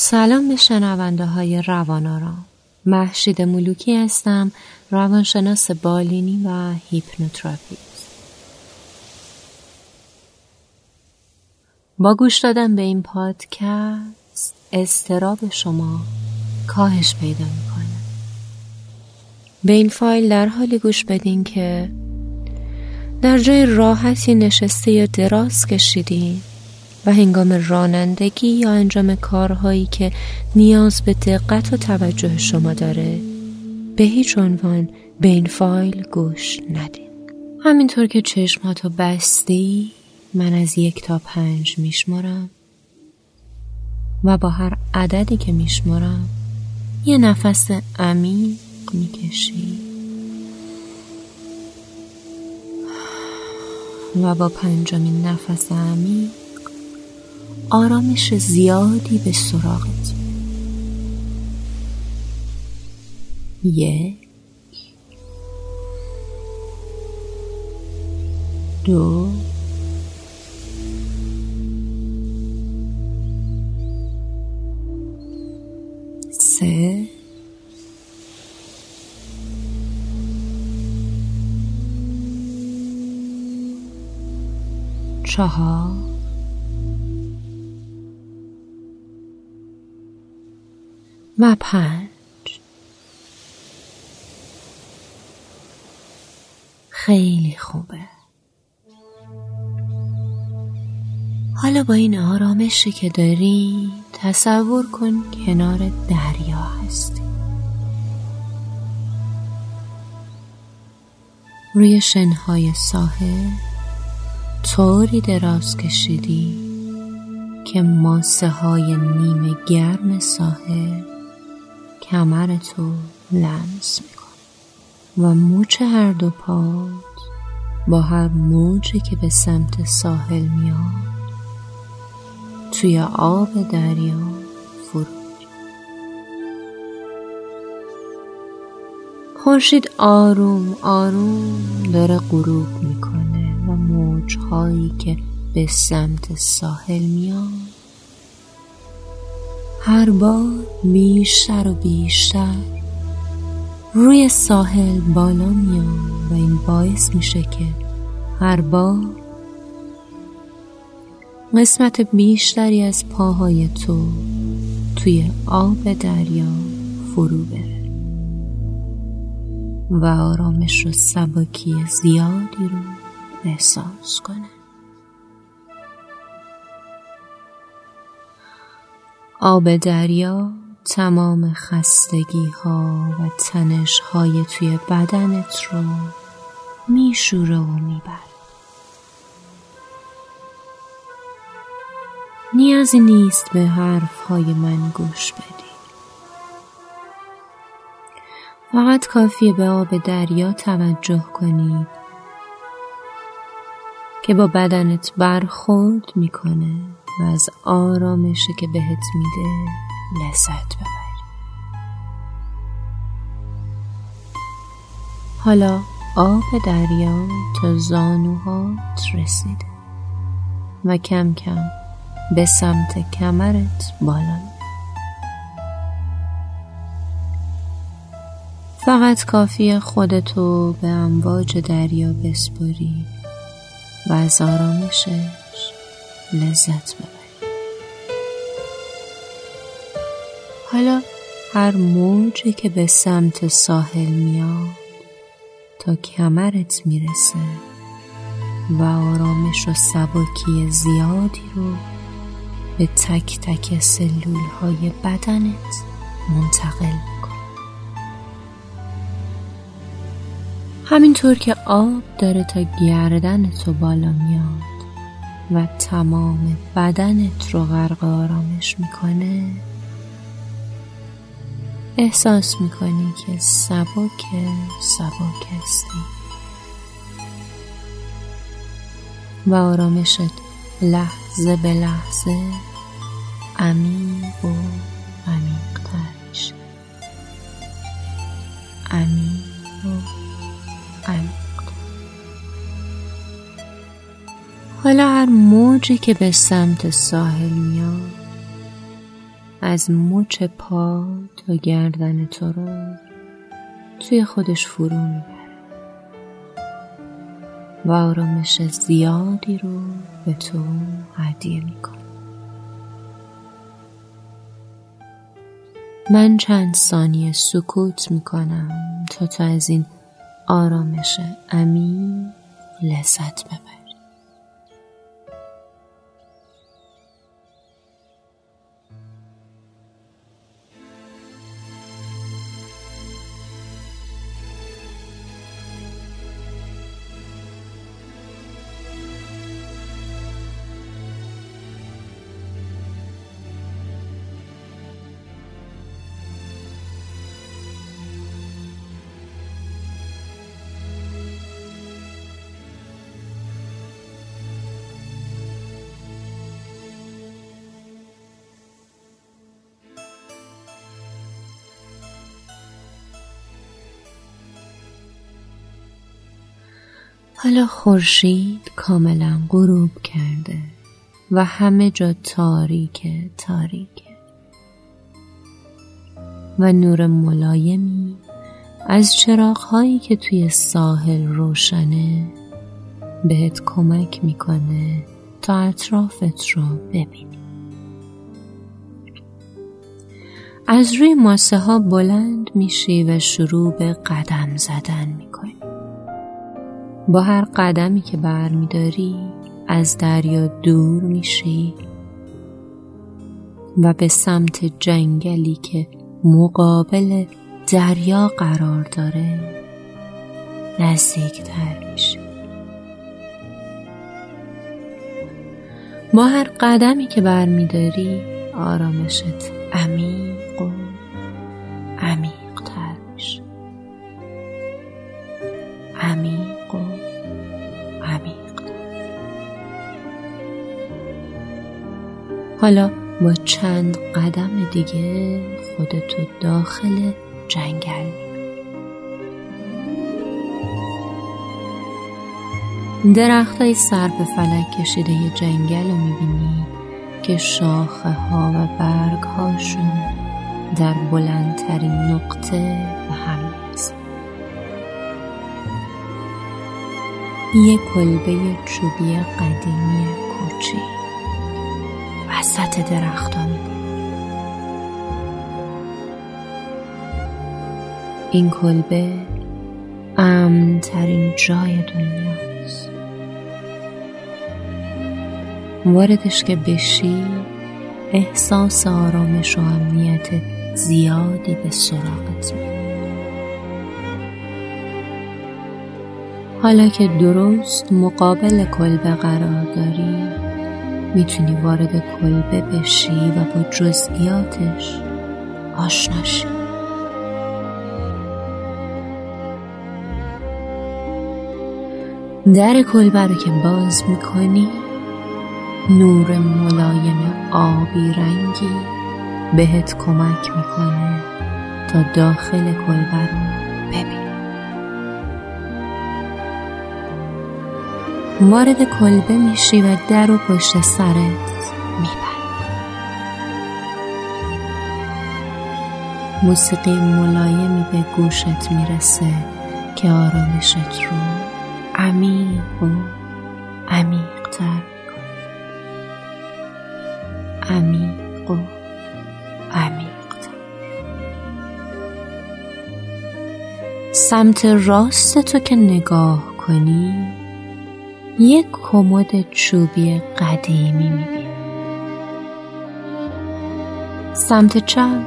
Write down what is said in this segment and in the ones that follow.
سلام به شنونده های روان آرام مهشید ملوکی هستم روانشناس بالینی و هیپنوتراپیست. با گوش دادن به این پادکست اضطراب شما کاهش پیدا می‌کنه. به این فایل در حالی گوش بدین که در جای راحتی نشسته یا دراز کشیدین و هنگام رانندگی یا انجام کارهایی که نیاز به دقت و توجه شما داره به هیچ عنوان به این فایل گوش ندین. همینطور که چشماتو بستی من از یک تا پنج میشمارم و با هر عددی که میشمارم یه نفس عمیق می‌کشی. و با پنجمین نفس عمیق آرامش زیادی به سراغت. یک دو سه چهار. و پنج خیلی خوبه. حالا با این آرامشی که داری تصور کن کنار دریا هستی. روی شنهای ساحل طوری دراز کشیدی که ماسه های نیمه گرم ساحل کمرتو لمس میکن و موچ هر دو پات با هر موجی که به سمت ساحل میاد توی آب دریا فرو خورشید آروم آروم داره غروب می‌کنه و موجهایی که به سمت ساحل میاد هر بار بیشتر و بیشتر. روی ساحل بالا میان و این باعث میشه که هر بار قسمت بیشتری از پاهای تو توی آب دریا فرو بره و آرامش و سبکی زیادی رو احساس کنه. آب دریا تمام خستگی ها و تنش های توی بدنت رو میشوره و میبر نیازی نیست به حرف های من گوش بدی. فقط کافیه به آب دریا توجه کنی که با بدنت برخورد می‌کنه. و از آرامشی که بهت میده لذت ببری حالا آب دریا تا زانوهات رسیده و کم کم به سمت کمرت بالا. فقط کافی خودتو به امواج دریا بسپری و از آرامشش لذت ببری حالا هر موجی که به سمت ساحل میاد تا کمرت می‌رسه و آرامش و سبکی زیادی رو به تک تک سلول های بدنت منتقل کن همینطور که آب داره تا گردن تو بالا میاد و تمام بدنت رو غرق آرامش می‌کنه. احساس می‌کنی که سبک سبک هستی. و آرامشت لحظه به لحظه عمیق و عمیقتر میشه. عمیق. موجی که به سمت ساحل میاد از مچ پا تا گردن تو رو توی خودش فرو می‌بره و آرامش زیادی رو به تو هدیه می‌کنه. من چند ثانیه سکوت می‌کنم تا تو از این آرامش عمیق لذت ببری. حالا خورشید کاملا غروب کرده و همه جا تاریک تاریک. و نور ملایمی از چراغهایی که توی ساحل روشنه بهت کمک می‌کنه تا اطرافت رو ببینی. از روی ماسه ها بلند میشی و شروع به قدم زدن می‌کنی. با هر قدمی که برمیداری از دریا دور میشی. و به سمت جنگلی که مقابل دریا قرار داره نزدیکتر میشی. با هر قدمی که برمیداری آرامشت عمیق و حالا با چند قدم دیگه خودتو داخل جنگل. درخت های سر به فلک کشیده یه جنگل رو می‌بینی که شاخه ها و برگ هاشون در بلندترین نقطه به هم یه کلبه چوبی قدیمی کوچیک. وسط درختا این کلبه امن ترین جای دنیاست. واردش که بشی احساس آرامش و امنیت زیادی به سراغت حالا که درست مقابل کلبه قرار داری می‌تونی وارد کلبه بشی و با جزئیاتش آشنا شی. در کلبه رو که باز می‌کنی نور ملایم آبی رنگی بهت کمک می‌کنه تا داخل کلبه رو ببینی. وارد کلبه میشی و در و پشت سرت. میبند موسیقی ملایمی به گوشت می‌رسه که آرامشت رو عمیق و عمیقتر عمیق و عمیقتر سمت راست تو که نگاه کنی یک کمد چوبی قدیمی می‌بینی. سمت چپ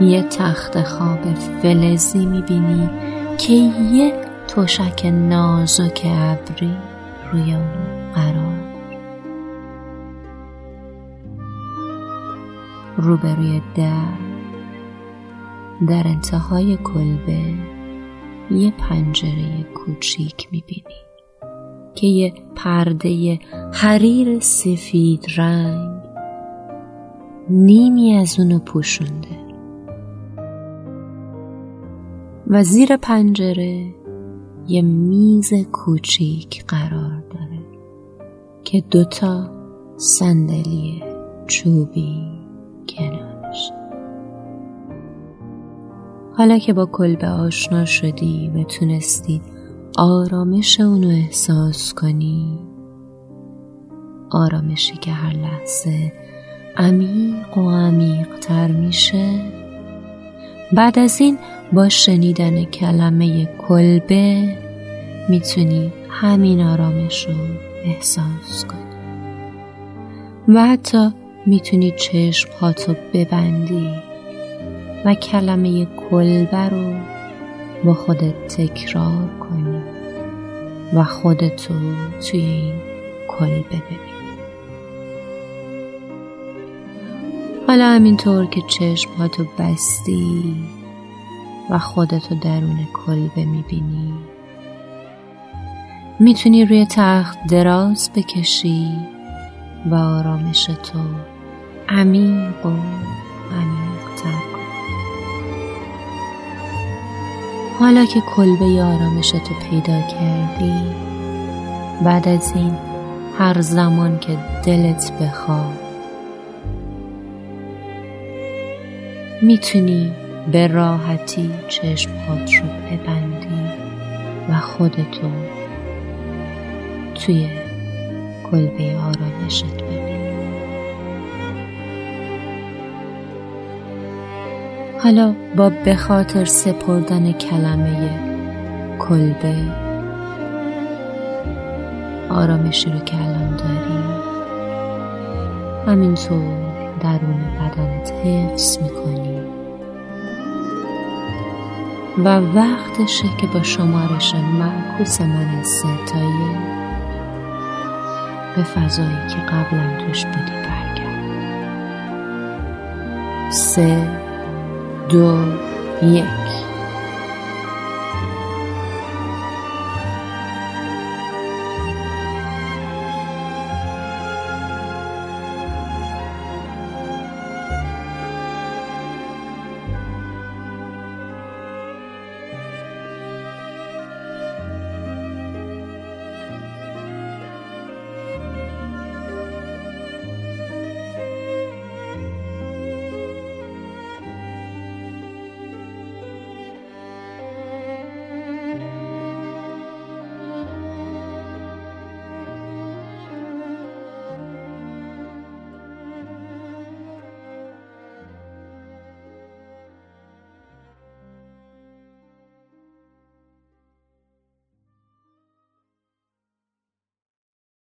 یه تخت خواب فلزی می‌بینی که یه تشک نازک ابری روی اون قرار. روبروی در در انتهای کلبه یه پنجره کوچیک می‌بینی. که یه پرده حریر سفید رنگ. نیمی از اونو پوشونده. و زیر پنجره یه میز کوچیک قرار داره که دوتا صندلی چوبی کنار باشه حالا که با کلبه آشنا شدی و تونستی آرامش اونو احساس کنی. آرامشی که هر لحظه عمیق و عمیق تر میشه. بعد از این با شنیدن کلمه کلبه می‌تونی همین آرامش رو احساس کنی. و حتی می‌تونی چشم هاتو ببندی و کلمه کلبه رو با خودت تکرار کنی. و خودتو توی این کلبه ببینی. حالا همینطور که چشماتو بستی و خودتو درون کلبه می‌بینی می‌تونی روی تخت دراز بکشی و آرامش تو عمیق و عمیق حالا که کلبه آرامش تو پیدا کردی بعد از این هر زمان که دلت بخواد می‌تونی به راحتی چشمهات رو ببندی و خودتو توی کلبه آرامشت ببینی حالا با به خاطر سپردن کلمه کلبه آرامشی رو که الان داری همینطور درون بدنت حفظ می‌کنی. و وقتشه که با شمارش معکوس من از ستایی به فضایی که قبلا توش بودی برگرد. سه دو یک